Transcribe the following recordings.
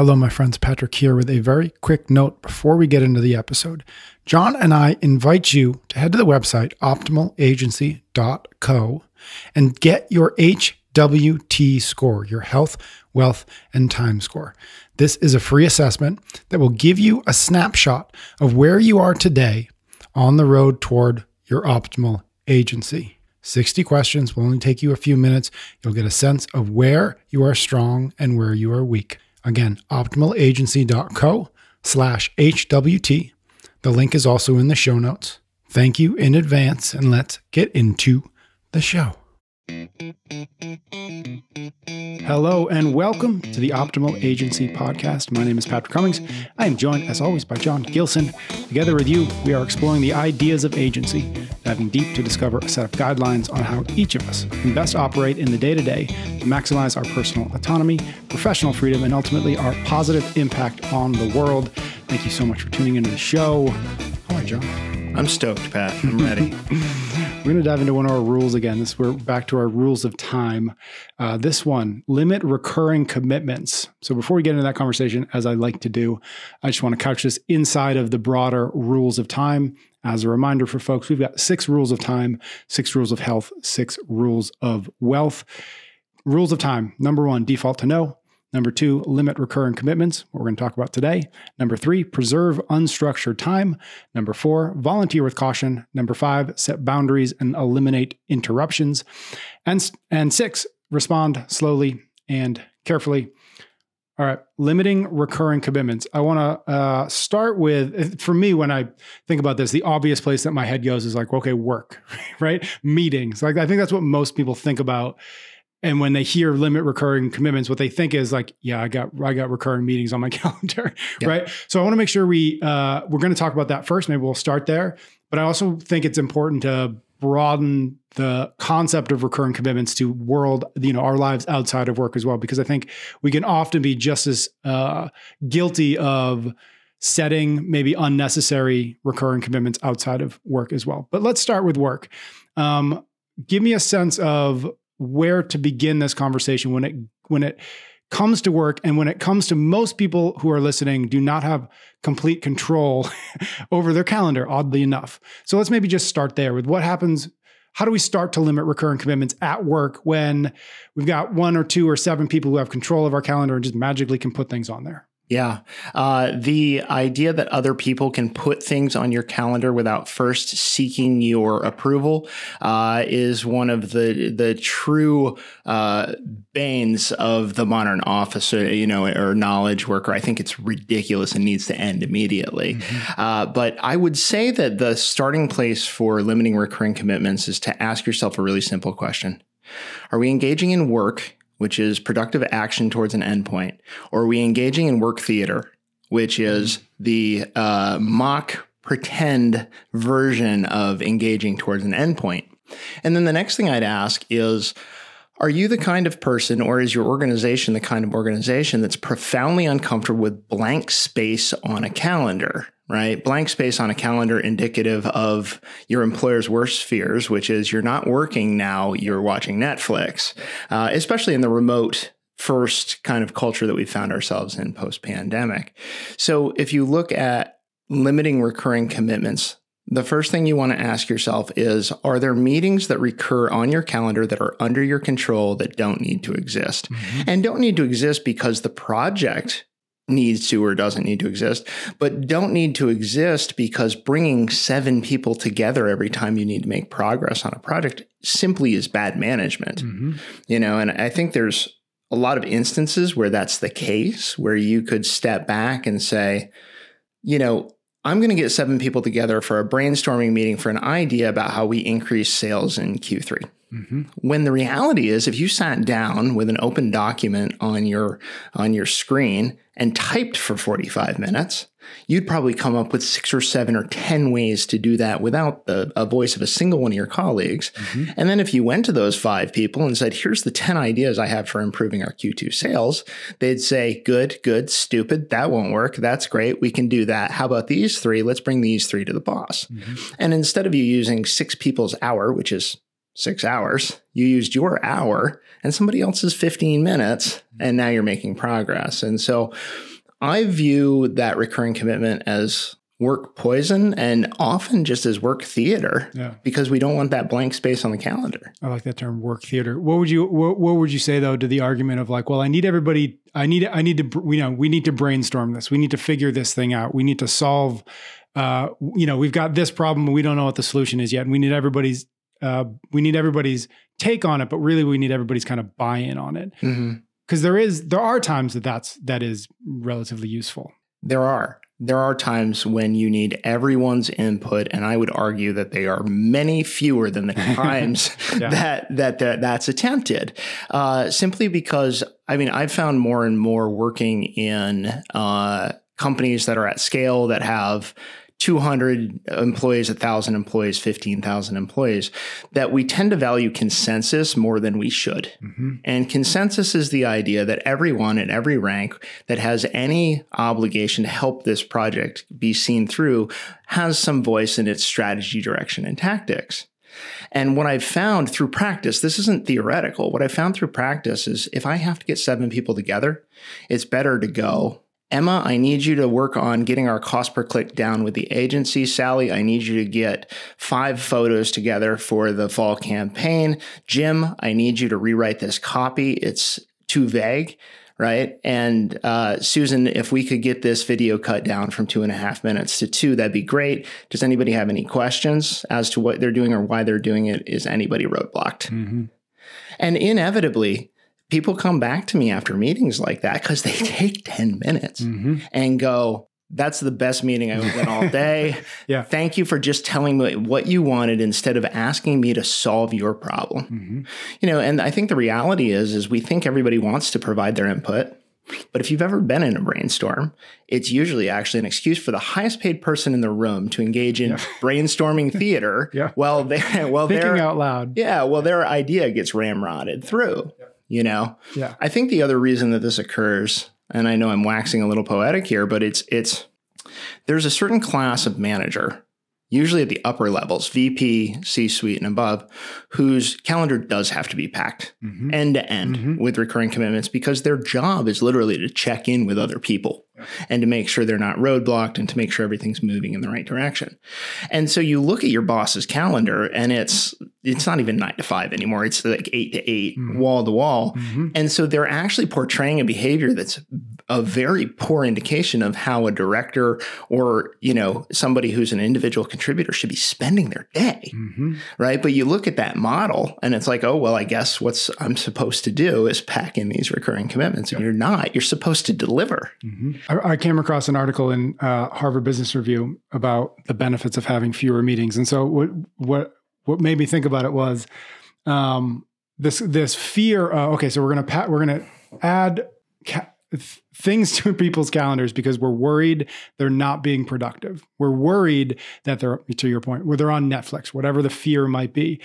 Hello, my friends. Patrick here with a very quick note before we get into the episode. John and I invite you to head to the website optimalagency.co and get your HWT score, your health, wealth, and time score. This is a free assessment that will give you a snapshot of where you are today on the road toward your optimal agency. 60 questions will only take you a few minutes. You'll get a sense of where you are strong and where you are weak. Again, optimalagency.co slash HWT. The link is also in the show notes. Thank you in advance, and let's get into the show. Hello and welcome to the Optimal Agency Podcast. My name is Patrick Cummings. I am joined, as always, by John Gilson. Together with you, we are exploring the ideas of agency, diving deep to discover a set of guidelines on how each of us can best operate in the day to day to maximize our personal autonomy, professional freedom, and ultimately our positive impact on the world. Thank you so much for tuning into the show. How are you, John? I'm stoked, Pat. I'm ready. we're going to dive into one of our rules again. This we're back to our rules of time. Uh, this one, limit recurring commitments. So before we get into that conversation, as I like to do, I just want to couch this inside of the broader rules of time. As a reminder for folks, we've got six rules of time, six rules of health, six rules of wealth. Rules of time. Number one, default to no. Number two, limit recurring commitments, what we're going to talk about today. Number three, preserve unstructured time. Number four, volunteer with caution. Number five, set boundaries and eliminate interruptions. And, and six, respond slowly and carefully. All right, limiting recurring commitments. I want to uh, start with, for me, when I think about this, the obvious place that my head goes is like, okay, work, right? Meetings. Like, I think that's what most people think about and when they hear limit recurring commitments what they think is like yeah i got i got recurring meetings on my calendar yeah. right? So i want to make sure we uh, we're going to talk about that first. Maybe we'll start there. But i also think it's important to broaden the concept of recurring commitments to world you know our lives outside of work as well because i think we can often be just as uh, guilty of setting maybe unnecessary recurring commitments outside of work as well. But let's start with work. Um, give me a sense of where to begin this conversation when it when it comes to work and when it comes to most people who are listening do not have complete control over their calendar oddly enough. So let's maybe just start there with what happens how do we start to limit recurring commitments at work when we've got one or two or seven people who have control of our calendar and just magically can put things on there yeah. Uh, the idea that other people can put things on your calendar without first seeking your approval uh, is one of the the true uh, banes of the modern officer, you know, or knowledge worker. I think it's ridiculous and needs to end immediately. Mm-hmm. Uh, but I would say that the starting place for limiting recurring commitments is to ask yourself a really simple question. Are we engaging in work which is productive action towards an endpoint, or are we engaging in work theater, which is the uh, mock pretend version of engaging towards an endpoint? And then the next thing I'd ask is, are you the kind of person, or is your organization the kind of organization that's profoundly uncomfortable with blank space on a calendar? Right? Blank space on a calendar indicative of your employer's worst fears, which is you're not working now, you're watching Netflix, uh, especially in the remote first kind of culture that we found ourselves in post pandemic. So if you look at limiting recurring commitments, the first thing you want to ask yourself is Are there meetings that recur on your calendar that are under your control that don't need to exist? Mm-hmm. And don't need to exist because the project needs to or doesn't need to exist, but don't need to exist because bringing seven people together every time you need to make progress on a project simply is bad management. Mm-hmm. You know, and I think there's a lot of instances where that's the case, where you could step back and say, you know, I'm going to get seven people together for a brainstorming meeting for an idea about how we increase sales in Q3. Mm-hmm. When the reality is, if you sat down with an open document on your on your screen and typed for 45 minutes, you'd probably come up with six or seven or 10 ways to do that without the a voice of a single one of your colleagues. Mm-hmm. And then if you went to those five people and said, here's the 10 ideas I have for improving our Q2 sales, they'd say, good, good, stupid. That won't work. That's great. We can do that. How about these three? Let's bring these three to the boss. Mm-hmm. And instead of you using six people's hour, which is six hours. You used your hour and somebody else's 15 minutes, and now you're making progress. And so I view that recurring commitment as work poison and often just as work theater Yeah. because we don't want that blank space on the calendar. I like that term, work theater. What would you what, what would you say though to the argument of like, well, I need everybody. I need I need to you know we need to brainstorm this. We need to figure this thing out. We need to solve. Uh, you know, we've got this problem. and We don't know what the solution is yet, and we need everybody's. Uh, we need everybody's take on it, but really we need everybody's kind of buy-in on it because there is there are times that that's that is relatively useful. There are. There are times when you need everyone's input, and I would argue that they are many fewer than the times Yeah. that, that that that's attempted. Uh, simply because I mean I've found more and more working in uh, companies that are at scale that have 200 employees, 1,000 employees, 15,000 employees, that we tend to value consensus more than we should. Mm-hmm. And consensus is the idea that everyone at every rank that has any obligation to help this project be seen through has some voice in its strategy, direction, and tactics. And what I've found through practice, this isn't theoretical. What I found through practice is if I have to get seven people together, it's better to go. Emma, I need you to work on getting our cost per click down with the agency. Sally, I need you to get five photos together for the fall campaign. Jim, I need you to rewrite this copy. It's too vague right? And uh, Susan, if we could get this video cut down from two and a half minutes to two, that'd be great. Does anybody have any questions as to what they're doing or why they're doing it? Is anybody roadblocked? Mm-hmm. And inevitably, people come back to me after meetings like that because they take 10 minutes Mm-hmm. and go, that's the best meeting I've been all day. Yeah. Thank you for just telling me what you wanted instead of asking me to solve your problem Mm-hmm. you know and i think the reality is is we think everybody wants to provide their input but if you've ever been in a brainstorm it's usually actually an excuse for the highest paid person in the room to engage in brainstorming theater Yeah. well they well Thinking their out loud. yeah well their idea gets ramrodded through you know Yeah. i think the other reason that this occurs and i know i'm waxing a little poetic here but it's it's there's a certain class of manager usually at the upper levels vp c suite and above whose calendar does have to be packed Mhm. end to end Mhm. with recurring commitments because their job is literally to check in with other people and to make sure they're not roadblocked and to make sure everything's moving in the right direction. And so you look at your boss's calendar and it's it's not even 9 to 5 anymore. It's like 8 to 8 Mhm. wall to wall. Mhm. And so they're actually portraying a behavior that's a very poor indication of how a director or, you know, somebody who's an individual contributor should be spending their day Mhm. right? But you look at that model and it's like, oh, well, I guess what's I'm supposed to do is pack in these recurring commitments. And you're not. You're supposed to deliver. I, came across an article in uh, Harvard Business Review about the benefits of having fewer meetings, and so what what what made me think about it was um, this this fear. Uh, okay, so we're gonna pa- we're gonna add ca- th- things to people's calendars because we're worried they're not being productive. We're worried that they're to your point where they're on Netflix, whatever the fear might be.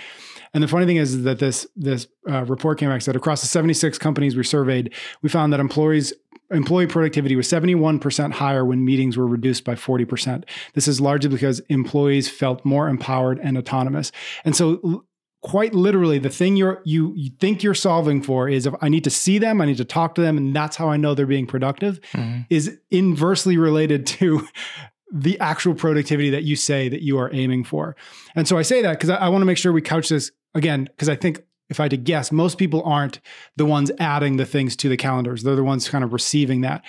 And the funny thing is that this this uh, report came back said across the 76 companies we surveyed, we found that employees employee productivity was 71% higher when meetings were reduced by 40%. This is largely because employees felt more empowered and autonomous. And so quite literally the thing you're you you think you're solving for is if I need to see them, I need to talk to them and that's how I know they're being productive mm-hmm. is inversely related to the actual productivity that you say that you are aiming for. And so I say that because I, I want to make sure we couch this again, because I think if I had to guess, most people aren't the ones adding the things to the calendars. They're the ones kind of receiving that.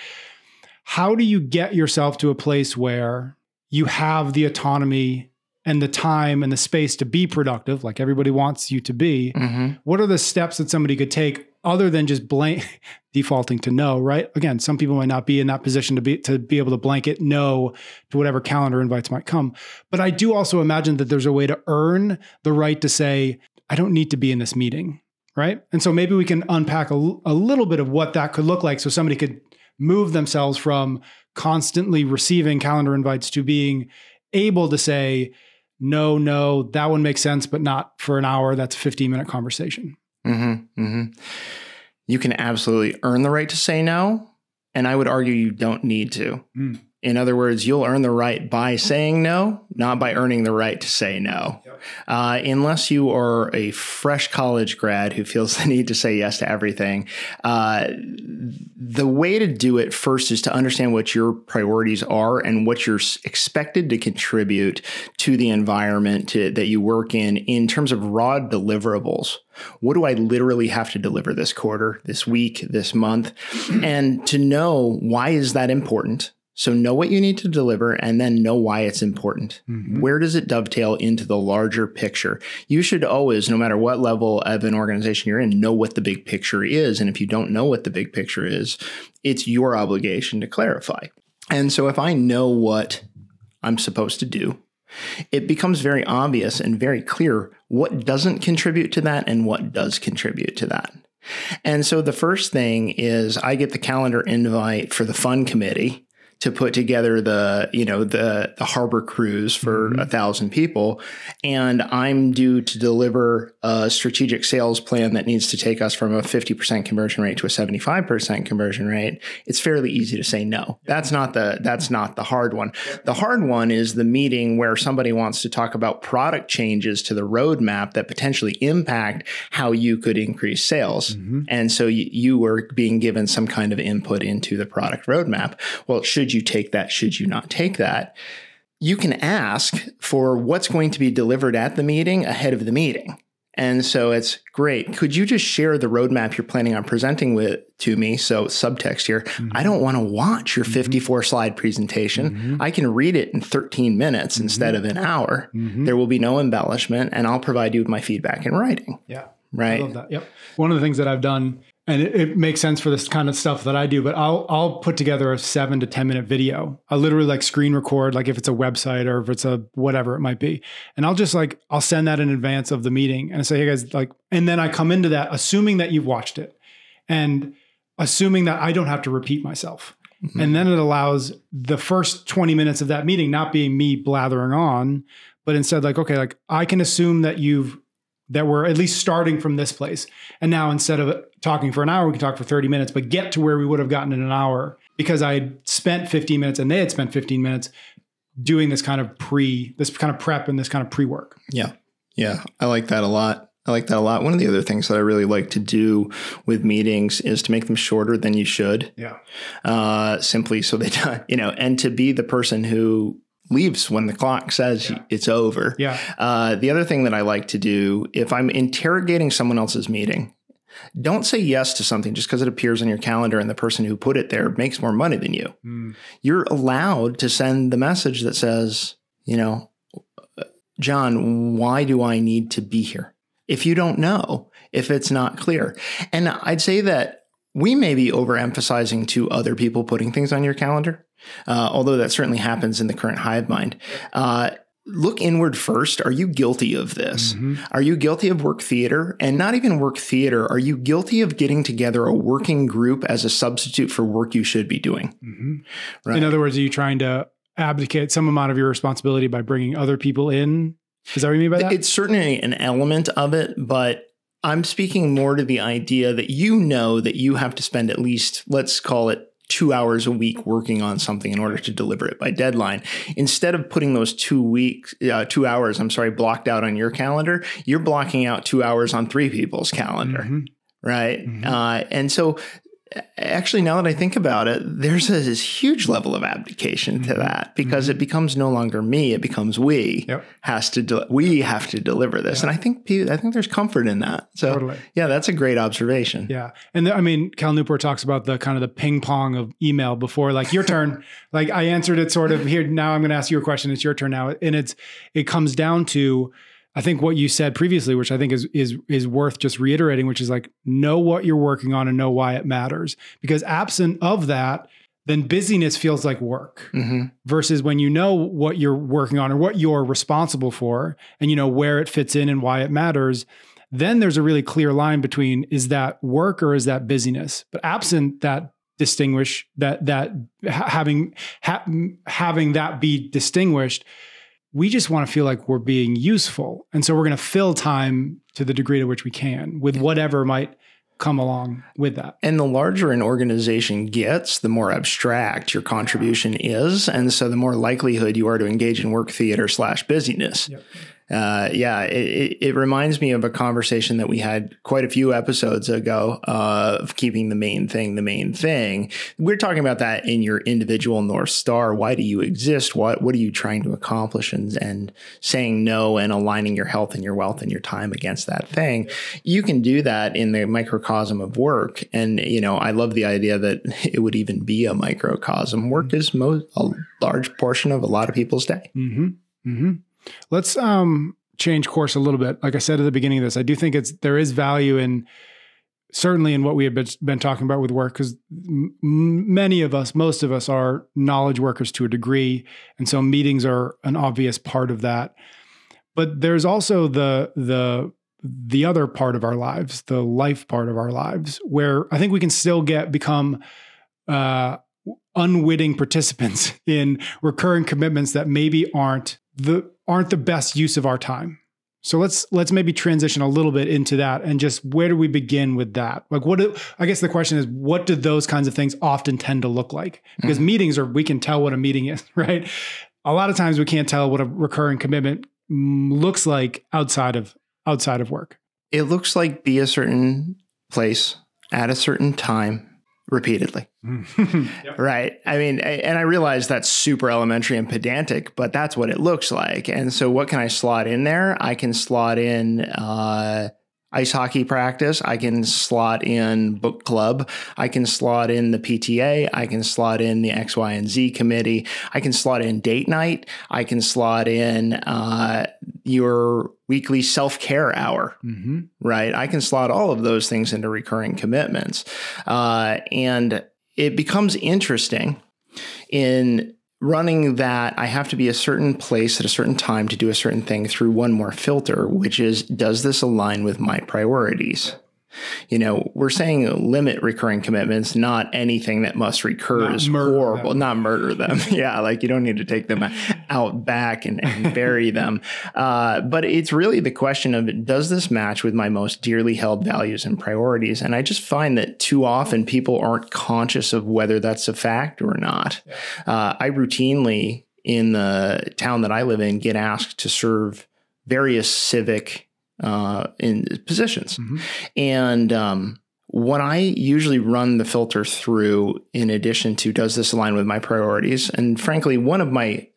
How do you get yourself to a place where you have the autonomy and the time and the space to be productive, like everybody wants you to be? Mm-hmm. what are the steps that somebody could take other than just blank defaulting to no right again some people might not be in that position to be to be able to blanket no to whatever calendar invites might come but i do also imagine that there's a way to earn the right to say i don't need to be in this meeting right and so maybe we can unpack a little bit of what that could look like so somebody could move themselves from constantly receiving calendar invites to being able to say no no that one makes sense but not for an hour that's a 15 minute conversation Mm-hmm. Mm-hmm. You can absolutely earn the right to say no. And I would argue you don't need to. Mm. In other words, you'll earn the right by saying no, not by earning the right to say no. Yep. Uh, unless you are a fresh college grad who feels the need to say yes to everything, uh, the way to do it first is to understand what your priorities are and what you're expected to contribute to the environment to, that you work in in terms of raw deliverables. What do I literally have to deliver this quarter, this week, this month? And to know why is that important? So know what you need to deliver and then know why it's important. Mm-hmm. Where does it dovetail into the larger picture? You should always, no matter what level of an organization you're in, know what the big picture is. And if you don't know what the big picture is, it's your obligation to clarify. And so if I know what I'm supposed to do, it becomes very obvious and very clear what doesn't contribute to that and what does contribute to that. And so the first thing is I get the calendar invite for the fun committee to put together the you know the the harbor cruise for mm-hmm. a thousand people, and I'm due to deliver a strategic sales plan that needs to take us from a 50% conversion rate to a 75% conversion rate. It's fairly easy to say no. That's not the that's not the hard one. The hard one is the meeting where somebody wants to talk about product changes to the roadmap that potentially impact how you could increase sales, mm-hmm. and so you, you were being given some kind of input into the product roadmap. Well, should should you take that? Should you not take that? You can ask for what's going to be delivered at the meeting ahead of the meeting. And so it's great. Could you just share the roadmap you're planning on presenting with to me? So subtext here. Mm-hmm. I don't want to watch your mm-hmm. 54 slide presentation. Mm-hmm. I can read it in 13 minutes mm-hmm. instead of an hour. Mm-hmm. There will be no embellishment and I'll provide you with my feedback in writing. Yeah. Right. I love that. Yep. One of the things that I've done and it, it, makes sense for this kind of stuff that I do. But I'll I'll put together a seven to ten minute video. I literally like screen record, like if it's a website or if it's a whatever it might be, and I'll just like I'll send that in advance of the meeting and I say, hey guys, like, and then I come into that assuming that you've watched it, and assuming that I don't have to repeat myself. Mm-hmm. And then it allows the first 20 minutes of that meeting not being me blathering on, but instead, like, okay, like I can assume that you've that we're at least starting from this place. And now instead of talking for an hour, we can talk for 30 minutes, but get to where we would have gotten in an hour because I had spent 15 minutes and they had spent 15 minutes doing this kind of pre, this kind of prep and this kind of pre work. Yeah. Yeah. I like that a lot. I like that a lot. One of the other things that I really like to do with meetings is to make them shorter than you should. Yeah. Uh, simply so that, you know, and to be the person who leaves when the clock says yeah. it's over. Yeah. Uh, the other thing that I like to do, if I'm interrogating someone else's meeting, don't say yes to something just because it appears on your calendar and the person who put it there makes more money than you. Mm. You're allowed to send the message that says, you know, John, why do I need to be here? If you don't know, if it's not clear. And I'd say that we may be overemphasizing to other people putting things on your calendar uh, although that certainly happens in the current hive mind. Uh, look inward first. Are you guilty of this? Mm-hmm. Are you guilty of work theater? And not even work theater. Are you guilty of getting together a working group as a substitute for work you should be doing? Mm-hmm. Right. In other words, are you trying to abdicate some amount of your responsibility by bringing other people in? Is that what you mean by that? It's certainly an element of it, but I'm speaking more to the idea that you know that you have to spend at least, let's call it two hours a week working on something in order to deliver it by deadline. Instead of putting those two weeks, uh, two hours, I'm sorry, blocked out on your calendar, you're blocking out two hours on three people's calendar. Mm-hmm. Right. Mm-hmm. Uh, and so actually now that i think about it there's a, this huge level of abdication to mm-hmm. that because mm-hmm. it becomes no longer me it becomes we yep. has to de- we have to deliver this. And i think i think there's comfort in that. So totally. yeah that's a great observation. Yeah. And the, i mean cal newport talks about the kind of the ping pong of email before like your turn. Like i answered it sort of here. Now i'm going to ask you a question. It's your turn now. And it's it comes down to I think what you said previously, which I think is is is worth just reiterating, which is like know what you're working on and know why it matters. Because absent of that, then busyness feels like work. Mm-hmm. Versus when you know what you're working on or what you're responsible for, and you know where it fits in and why it matters, then there's a really clear line between is that work or is that busyness. But absent that distinguish that that having ha- having that be distinguished we just want to feel like we're being useful. And so we're going to fill time to the degree to which we can with whatever might come along with that. And the larger an organization gets, the more abstract your contribution is. And so the more likelihood you are to engage in work theater slash busyness. Yep uh, yeah, it, it, reminds me of a conversation that we had quite a few episodes ago uh, of keeping the main thing the main thing. We're talking about that in your individual North Star. Why do you exist? What what are you trying to accomplish? And, and saying no and aligning your health and your wealth and your time against that thing. You can do that in the microcosm of work. And, you know, I love the idea that it would even be a microcosm. Work is most, a large portion of a lot of people's day. Mm-hmm. Mm-hmm. Let's um, change course a little bit. Like I said at the beginning of this, I do think it's there is value in certainly in what we have been, talking about with work because m- many of us, most of us, are knowledge workers to a degree, and so meetings are an obvious part of that. But there's also the the the other part of our lives, the life part of our lives, where I think we can still get become uh, unwitting participants in recurring commitments that maybe aren't the aren't the best use of our time. So let's let's maybe transition a little bit into that and just where do we begin with that? Like what do, I guess the question is what do those kinds of things often tend to look like? Because mm-hmm. meetings are we can tell what a meeting is, right? A lot of times we can't tell what a recurring commitment looks like outside of outside of work. It looks like be a certain place at a certain time repeatedly. yep. Right. I mean, and I realize that's super elementary and pedantic, but that's what it looks like. And so, what can I slot in there? I can slot in uh, ice hockey practice. I can slot in book club. I can slot in the PTA. I can slot in the X, Y, and Z committee. I can slot in date night. I can slot in uh, your weekly self care hour, mm-hmm. right? I can slot all of those things into recurring commitments. Uh, and it becomes interesting in running that I have to be a certain place at a certain time to do a certain thing through one more filter, which is does this align with my priorities? You know, we're saying limit recurring commitments, not anything that must recur not is horrible, them. not murder them. yeah, like you don't need to take them out back and, and bury them. Uh, but it's really the question of does this match with my most dearly held values and priorities? And I just find that too often people aren't conscious of whether that's a fact or not. Uh, I routinely, in the town that I live in, get asked to serve various civic uh, in positions. Mm-hmm. And um, what I usually run the filter through, in addition to does this align with my priorities? And frankly, one of my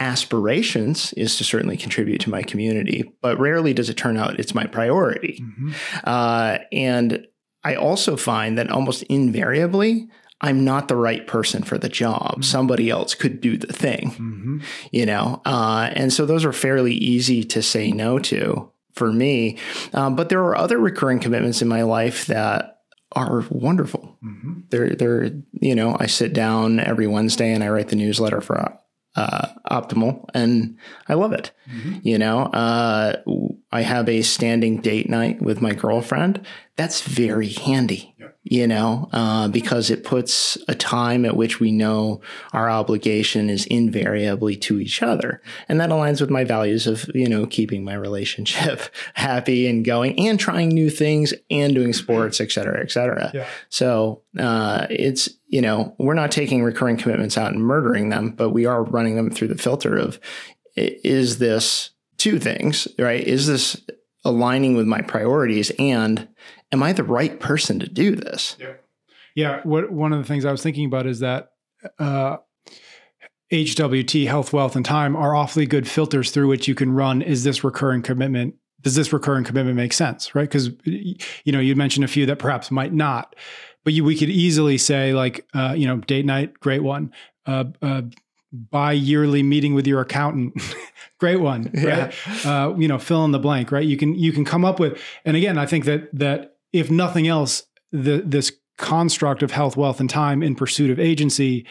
aspirations is to certainly contribute to my community, but rarely does it turn out it's my priority. Mm-hmm. Uh, and I also find that almost invariably, I'm not the right person for the job. Mm-hmm. Somebody else could do the thing, mm-hmm. you know? Uh, and so those are fairly easy to say no to for me. Um, but there are other recurring commitments in my life that are wonderful. Mm-hmm. They're they're you know I sit down every Wednesday and I write the newsletter for uh, Optimal, and I love it. Mm-hmm. You know, uh, I have a standing date night with my girlfriend. That's very handy you know, uh, because it puts a time at which we know our obligation is invariably to each other. And that aligns with my values of, you know, keeping my relationship happy and going and trying new things and doing sports, et cetera, et cetera. Yeah. So uh, it's, you know, we're not taking recurring commitments out and murdering them, but we are running them through the filter of is this two things, right? Is this aligning with my priorities and am I the right person to do this? Yeah. Yeah. What one of the things I was thinking about is that uh, HWT, health, wealth, and time are awfully good filters through which you can run. Is this recurring commitment? Does this recurring commitment make sense? Right? Because you know you mentioned a few that perhaps might not, but you, we could easily say like uh, you know date night, great one. Uh, uh, bi-yearly meeting with your accountant great one right yeah. uh, you know fill in the blank right you can you can come up with and again i think that that if nothing else, the, this construct of health, wealth, and time in pursuit of agency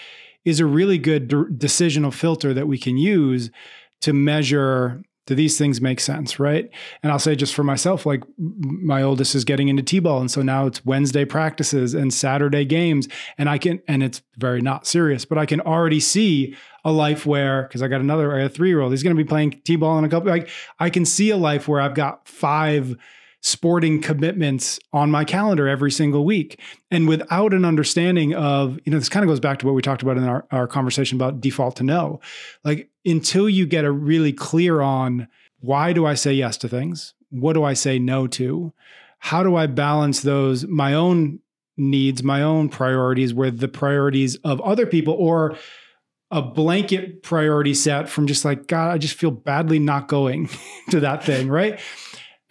is a really good de- decisional filter that we can use to measure do these things make sense right? And i'll say just for myself like my oldest is getting into t-ball and so now it's wednesday practices and saturday games and i can and it's very not serious but i can already see a life where because i got another I a three-year-old he's going to be playing t-ball in a couple like i can see a life where i've got five sporting commitments on my calendar every single week. And without an understanding of, you know, this kind of goes back to what we talked about in our, our conversation about default to no. Like until you get a really clear on why do I say yes to things? What do I say no to? How do I balance those, my own needs, my own priorities with the priorities of other people or a blanket priority set from just like, God, I just feel badly not going to that thing, right?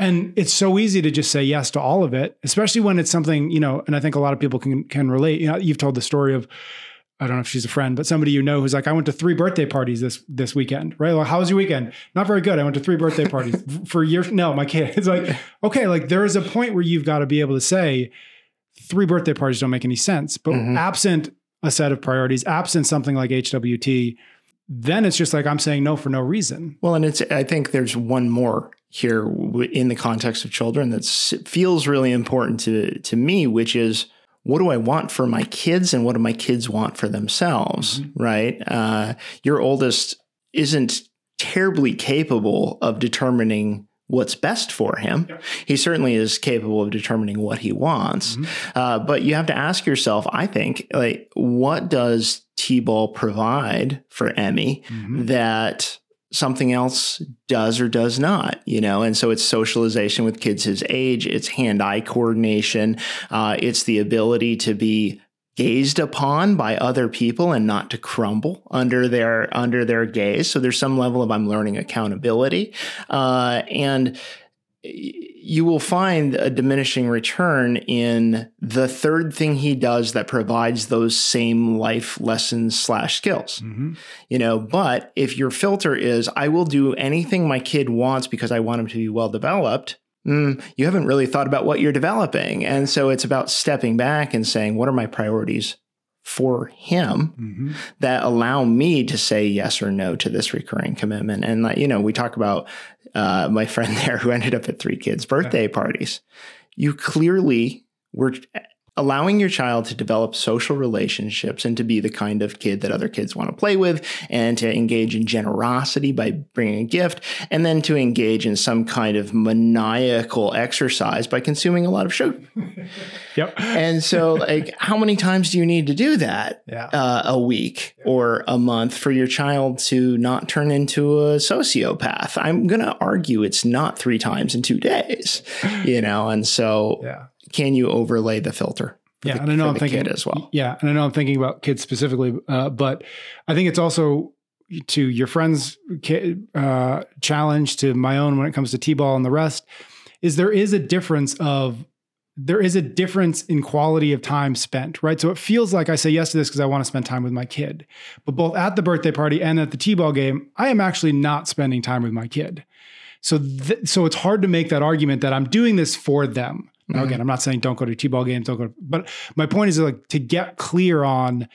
And it's so easy to just say yes to all of it, especially when it's something, you know, and I think a lot of people can can relate. You know, you've told the story of I don't know if she's a friend, but somebody you know who's like, I went to three birthday parties this this weekend, right? Like, how was your weekend? Not very good. I went to three birthday parties for years. No, my kid. It's like, okay, like there is a point where you've got to be able to say, three birthday parties don't make any sense. But mm-hmm. absent a set of priorities, absent something like HWT, then it's just like I'm saying no for no reason. Well, and it's I think there's one more here in the context of children that feels really important to to me, which is what do I want for my kids and what do my kids want for themselves, mm-hmm. right? Uh, your oldest isn't terribly capable of determining what's best for him. Yep. He certainly is capable of determining what he wants. Mm-hmm. Uh, but you have to ask yourself, I think, like, what does T-ball provide for Emmy mm-hmm. that something else does or does not, you know? And so it's socialization with kids his age, it's hand eye coordination, uh, it's the ability to be gazed upon by other people and not to crumble under their under their gaze so there's some level of i'm learning accountability uh, and you will find a diminishing return in the third thing he does that provides those same life lessons slash skills. Mm-hmm. you know but if your filter is i will do anything my kid wants because i want him to be well developed mm, you haven't really thought about what you're developing. And so it's about stepping back and saying what are my priorities for him mm-hmm. that allow me to say yes or no to this recurring commitment. And like, you know, we talk about uh, my friend there who ended up at three kids' birthday parties. You clearly were allowing your child to develop social relationships and to be the kind of kid that other kids want to play with and to engage in generosity by bringing a gift and then to engage in some kind of maniacal exercise by consuming a lot of sugar. yep. And so like how many times do you need to do that yeah. uh, a week or a month for your child to not turn into a sociopath? I'm going to argue it's not 3 times in 2 days, you know. And so yeah can you overlay the filter? Yeah, the, and I know I'm thinking as well. Yeah, and I know I'm thinking about kids specifically, uh, but I think it's also to your friend's uh, challenge to my own when it comes to t-ball and the rest is there is a difference of there is a difference in quality of time spent, right? So it feels like I say yes to this because I want to spend time with my kid. But both at the birthday party and at the T-ball game, I am actually not spending time with my kid. So th- so it's hard to make that argument that I'm doing this for them. Now, mm-hmm. again, I'm not saying don't go to T-ball games, don't go, to, but my point is like to get clear on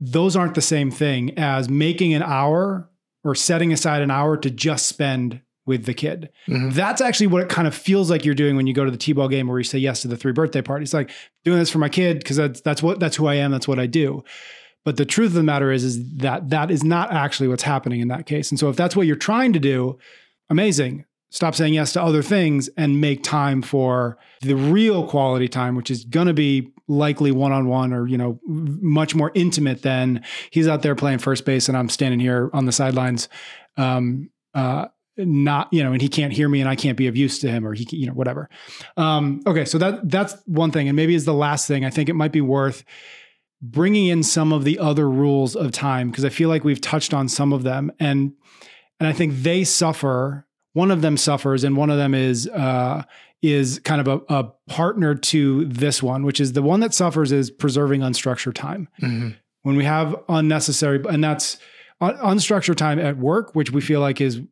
those aren't the same thing as making an hour or setting aside an hour to just spend with the kid. Mm-hmm. That's actually what it kind of feels like you're doing when you go to the T-ball game where you say yes to the three birthday parties. Like doing this for my kid because that's that's what that's who I am, that's what I do. But the truth of the matter is is that that is not actually what's happening in that case. And so if that's what you're trying to do, amazing stop saying yes to other things and make time for the real quality time which is going to be likely one-on-one or you know much more intimate than he's out there playing first base and i'm standing here on the sidelines um, uh, not you know and he can't hear me and i can't be of use to him or he you know whatever. Um, okay so that that's one thing and maybe is the last thing. I think it might be worth bringing in some of the other rules of time because i feel like we've touched on some of them and and i think they suffer one of them suffers and one of them is uh, is kind of a, a, partner to this one, which is the one that suffers is preserving unstructured time. Mm-hmm. When we have unnecessary, and that's unstructured time at work, which we feel like is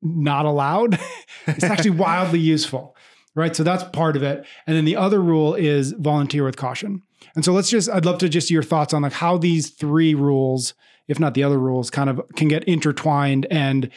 not allowed, it's actually wildly useful, right? So that's part of it. And then the other rule is volunteer with caution. And so let's just, I'd love to just your thoughts on like how these three rules, if not the other rules, kind of can get intertwined and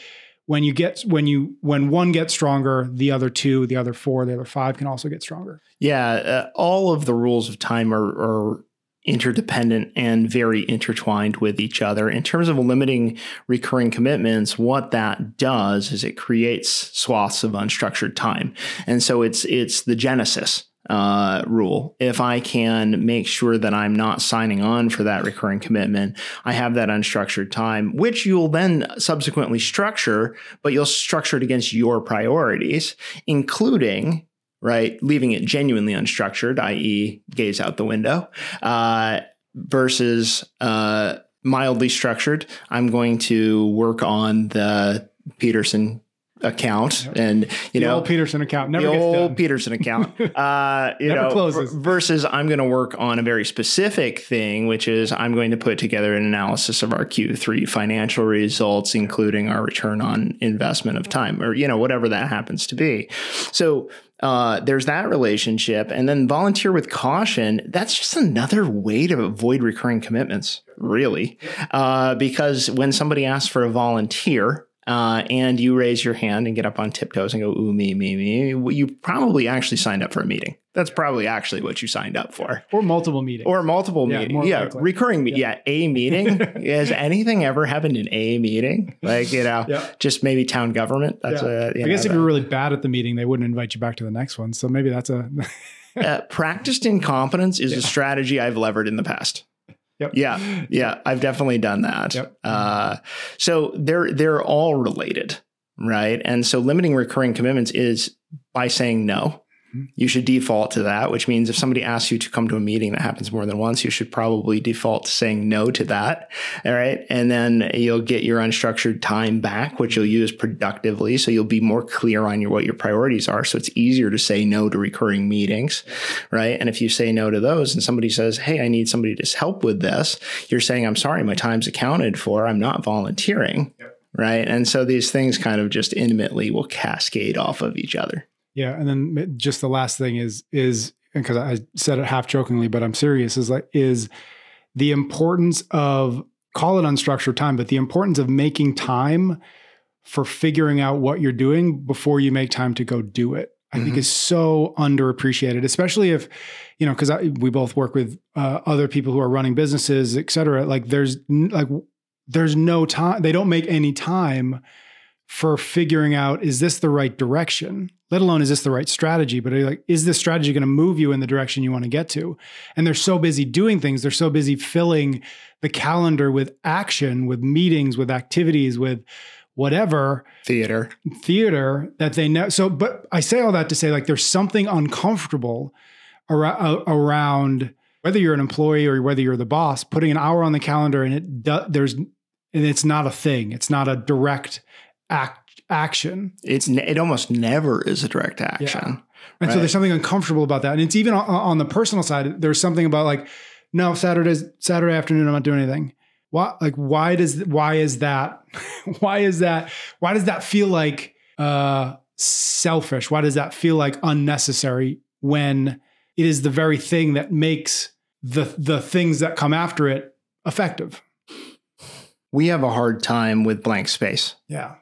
when you get when you when one gets stronger the other two the other four the other five can also get stronger yeah uh, all of the rules of time are, are interdependent and very intertwined with each other. In terms of limiting recurring commitments, what that does is it creates swaths of unstructured time. And so it's it's the genesis uh, rule. If I can make sure that I'm not signing on for that recurring commitment, I have that unstructured time, which you'll then subsequently structure, but you'll structure it against your priorities, including right? Leaving it genuinely unstructured, i.e., gaze out the window, uh, versus uh, mildly structured. I'm going to work on the Peterson account and you the know old Peterson account never the old done. Peterson account uh you Never know closes. versus I'm going to work on a very specific thing which is I'm going to put together an analysis of our Q3 financial results including our return on investment of time or you know whatever that happens to be so uh, there's that relationship and then volunteer with caution that's just another way to avoid recurring commitments really uh, because when somebody asks for a volunteer uh, and you raise your hand and get up on tiptoes and go, ooh, me, me, me, well, you probably actually signed up for a meeting. That's probably actually what you signed up for. or multiple meetings. Or multiple Yeah, meetings. Yeah, likely. recurring. me- Yeah. a meeting. Has anything ever happened in a meeting? Like, you know, Yeah. just maybe town government. That's Yeah. a, you I guess know, if you're really bad at the meeting, they wouldn't invite you back to the next one. So maybe that's a uh, practiced incompetence is a strategy I've levered in the past. Yep. Yeah, yeah, I've definitely done that. Yep. Uh, so they're they're all related, right? And so limiting recurring commitments is by saying no. You should default to that, which means if somebody asks you to come to a meeting that happens more than once, you should probably default to saying no to that. All right. And then you'll get your unstructured time back, which you'll use productively. So you'll be more clear on your what your priorities are. So it's easier to say no to recurring meetings. Right. And if you say no to those and somebody says, Hey, I need somebody to help with this, you're saying, I'm sorry, my time's accounted for. I'm not volunteering. Right. And so these things kind of just intimately will cascade off of each other. Yeah, and then just the last thing is is because I said it half jokingly, but I'm serious. Is like is the importance of call it unstructured time, but the importance of making time for figuring out what you're doing before you make time to go do it. I think Mhm. is so underappreciated, especially if you know because we both work with uh, other people who are running businesses, et cetera. Like there's like there's no time. They don't make any time for figuring out is this the right direction let alone is this the right strategy but like is this strategy going to move you in the direction you want to get to and they're so busy doing things they're so busy filling the calendar with action with meetings with activities with whatever Theater. theater that they know so but i say all that to say like there's something uncomfortable around, uh, around whether you're an employee or whether you're the boss putting an hour on the calendar and it do, there's and it's not a thing it's not a direct act action. It's it almost never is a direct action. and so there's something uncomfortable about that. And it's even on, on the personal side there's something about like no saturday's saturday afternoon i'm not doing anything. Why like why does why is that why is that why does that feel like uh selfish? Why does that feel like unnecessary when it is the very thing that makes the the things that come after it effective? We have a hard time with blank space. yeah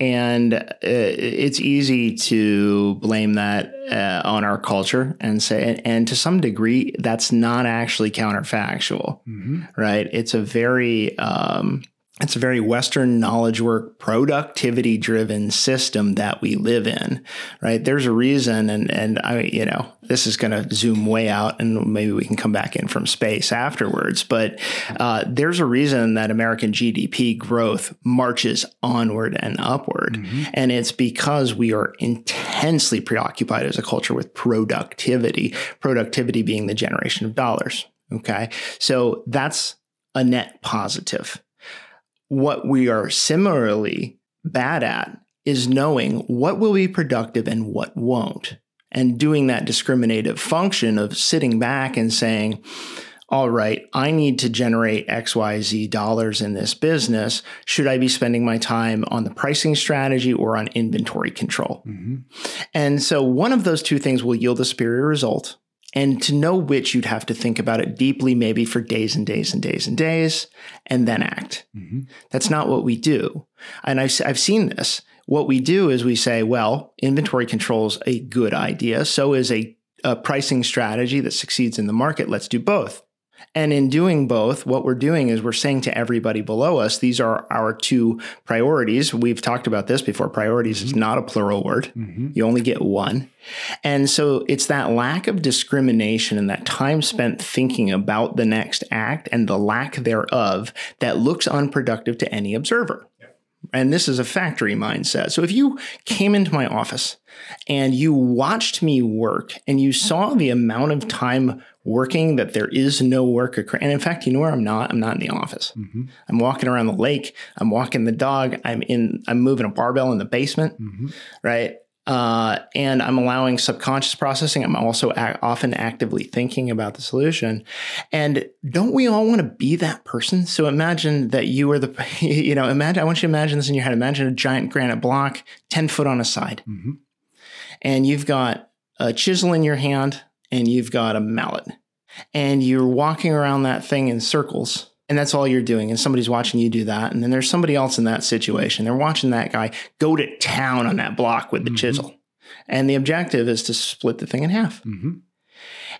And uh, it's easy to blame that uh, on our culture and say, and to some degree, that's not actually counterfactual, hmm right? It's a very, um, it's a very Western knowledge work, productivity driven system that we live in, right? There's a reason, and and I, you know, this is going to zoom way out, and maybe we can come back in from space afterwards. But uh, there's a reason that American GDP growth marches onward and upward, Mm-hmm. and it's because we are intensely preoccupied as a culture with productivity. Productivity being the generation of dollars. Okay, so that's a net positive. What we are similarly bad at is knowing what will be productive and what won't, and doing that discriminative function of sitting back and saying, all right, I need to generate XYZ dollars in this business. Should I be spending my time on the pricing strategy or on inventory control? hmm And so one of those two things will yield a superior result. And to know which, you'd have to think about it deeply, maybe for days and days and days and days, and then act. hmm That's not what we do. And I've, I've seen this. What we do is we say, well, inventory control is a good idea. So is a, a pricing strategy that succeeds in the market. Let's do both. And in doing both, what we're doing is we're saying to everybody below us, these are our two priorities. We've talked about this before. Priorities is not a plural word, Mm-hmm. you only get one. And so it's that lack of discrimination and that time spent thinking about the next act and the lack thereof that looks unproductive to any observer. And this is a factory mindset. So if you came into my office and you watched me work and you saw the amount of time working that there is no work occurring, and in fact, you know where I'm not? I'm not in the office. Mm-hmm. I'm walking around the lake. I'm walking the dog. I'm in. I'm moving a barbell in the basement, Mm-hmm. right? Uh, and I'm allowing subconscious processing. I'm also ac- often actively thinking about the solution. And don't we all want to be that person? So imagine that you are the, you know, imagine, I want you to imagine this in your head. Imagine a giant granite block, 10 foot on a side, Mm-hmm. and you've got a chisel in your hand and you've got a mallet, and you're walking around that thing in circles. And that's all you're doing. And somebody's watching you do that. And then there's somebody else in that situation. They're watching that guy go to town on that block with the Mhm. chisel. And the objective is to split the thing in half. Mm-hmm.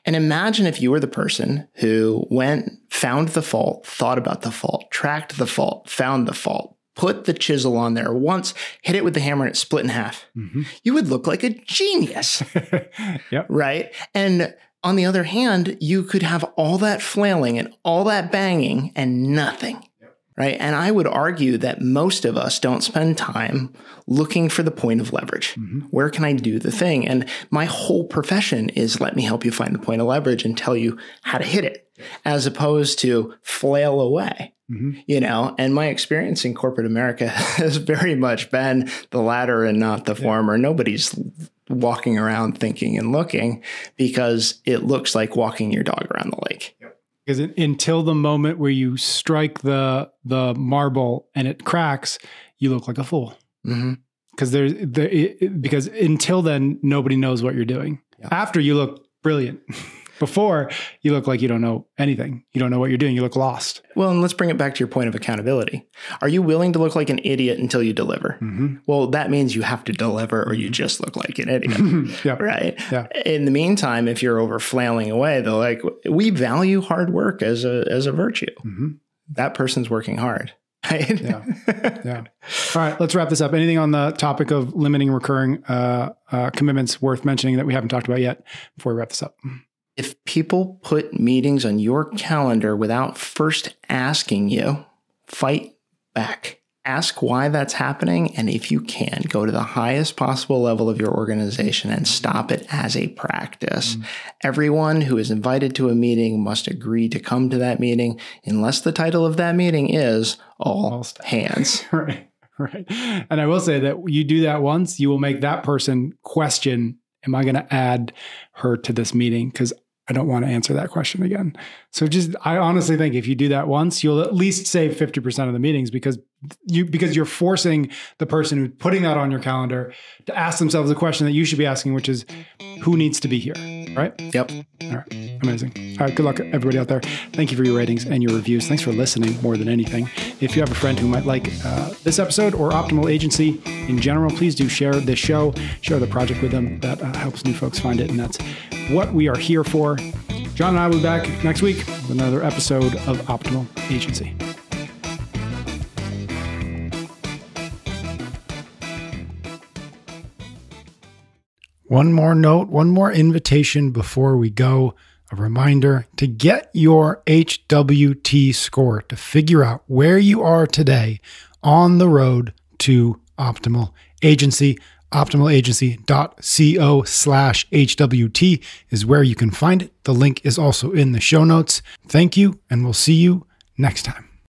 And imagine if you were the person who went, found the fault, thought about the fault, tracked the fault, found the fault, put the chisel on there once, hit it with the hammer, and it split in half. Mm-hmm. You would look like a genius, yep. right? And on the other hand, you could have all that flailing and all that banging and nothing. Right. And I would argue that most of us don't spend time looking for the point of leverage. Mm-hmm. Where can I do the thing? And my whole profession is let me help you find the point of leverage and tell you how to hit it, as opposed to flail away. Mm-hmm. You know, and my experience in corporate America has very much been the latter and not the former. Nobody's walking around thinking and looking because it looks like walking your dog around the lake. Because it, until the moment where you strike the the marble and it cracks, you look like a fool. hmm Because there's the it, because until then nobody knows what you're doing. Yeah. After you look brilliant. Before you look like you don't know anything. You don't know what you're doing. You look lost. Well, and let's bring it back to your point of accountability. Are you willing to look like an idiot until you deliver? Mm-hmm. Well, that means you have to deliver or you just look like an idiot. yeah. right? Yeah. In the meantime, if you're over flailing away, they're like, we value hard work as a as a virtue. hmm That person's working hard. Right? Yeah. Yeah. All right. Let's wrap this up. Anything on the topic of limiting recurring uh, uh, commitments worth mentioning that we haven't talked about yet before we wrap this up? If people put meetings on your calendar without first asking you, fight back. Ask why that's happening. And if you can, go to the highest possible level of your organization and stop it as a practice. Mm. Everyone who is invited to a meeting must agree to come to that meeting, unless the title of that meeting is All, All Hands. right. Right. And I will say that you do that once, you will make that person question, am I going to add her to this meeting? Because I don't want to answer that question again. So just I honestly think if you do that once, you'll at least save 50% of the meetings because you because you're forcing the person who's putting that on your calendar to ask themselves the question that you should be asking, which is who needs to be here? Right? Yep. All right. Amazing. All right. Good luck, everybody out there. Thank you for your ratings and your reviews. Thanks for listening more than anything. If you have a friend who might like uh, this episode or Optimal Agency in general, please do share this show, share the project with them. That uh, helps new folks find it. And that's what we are here for. John and I will be back next week with another episode of Optimal Agency. One more note, one more invitation before we go. A reminder to get your HWT score to figure out where you are today on the road to optimal agency. Optimalagency.co slash HWT is where you can find it. The link is also in the show notes. Thank you, and we'll see you next time.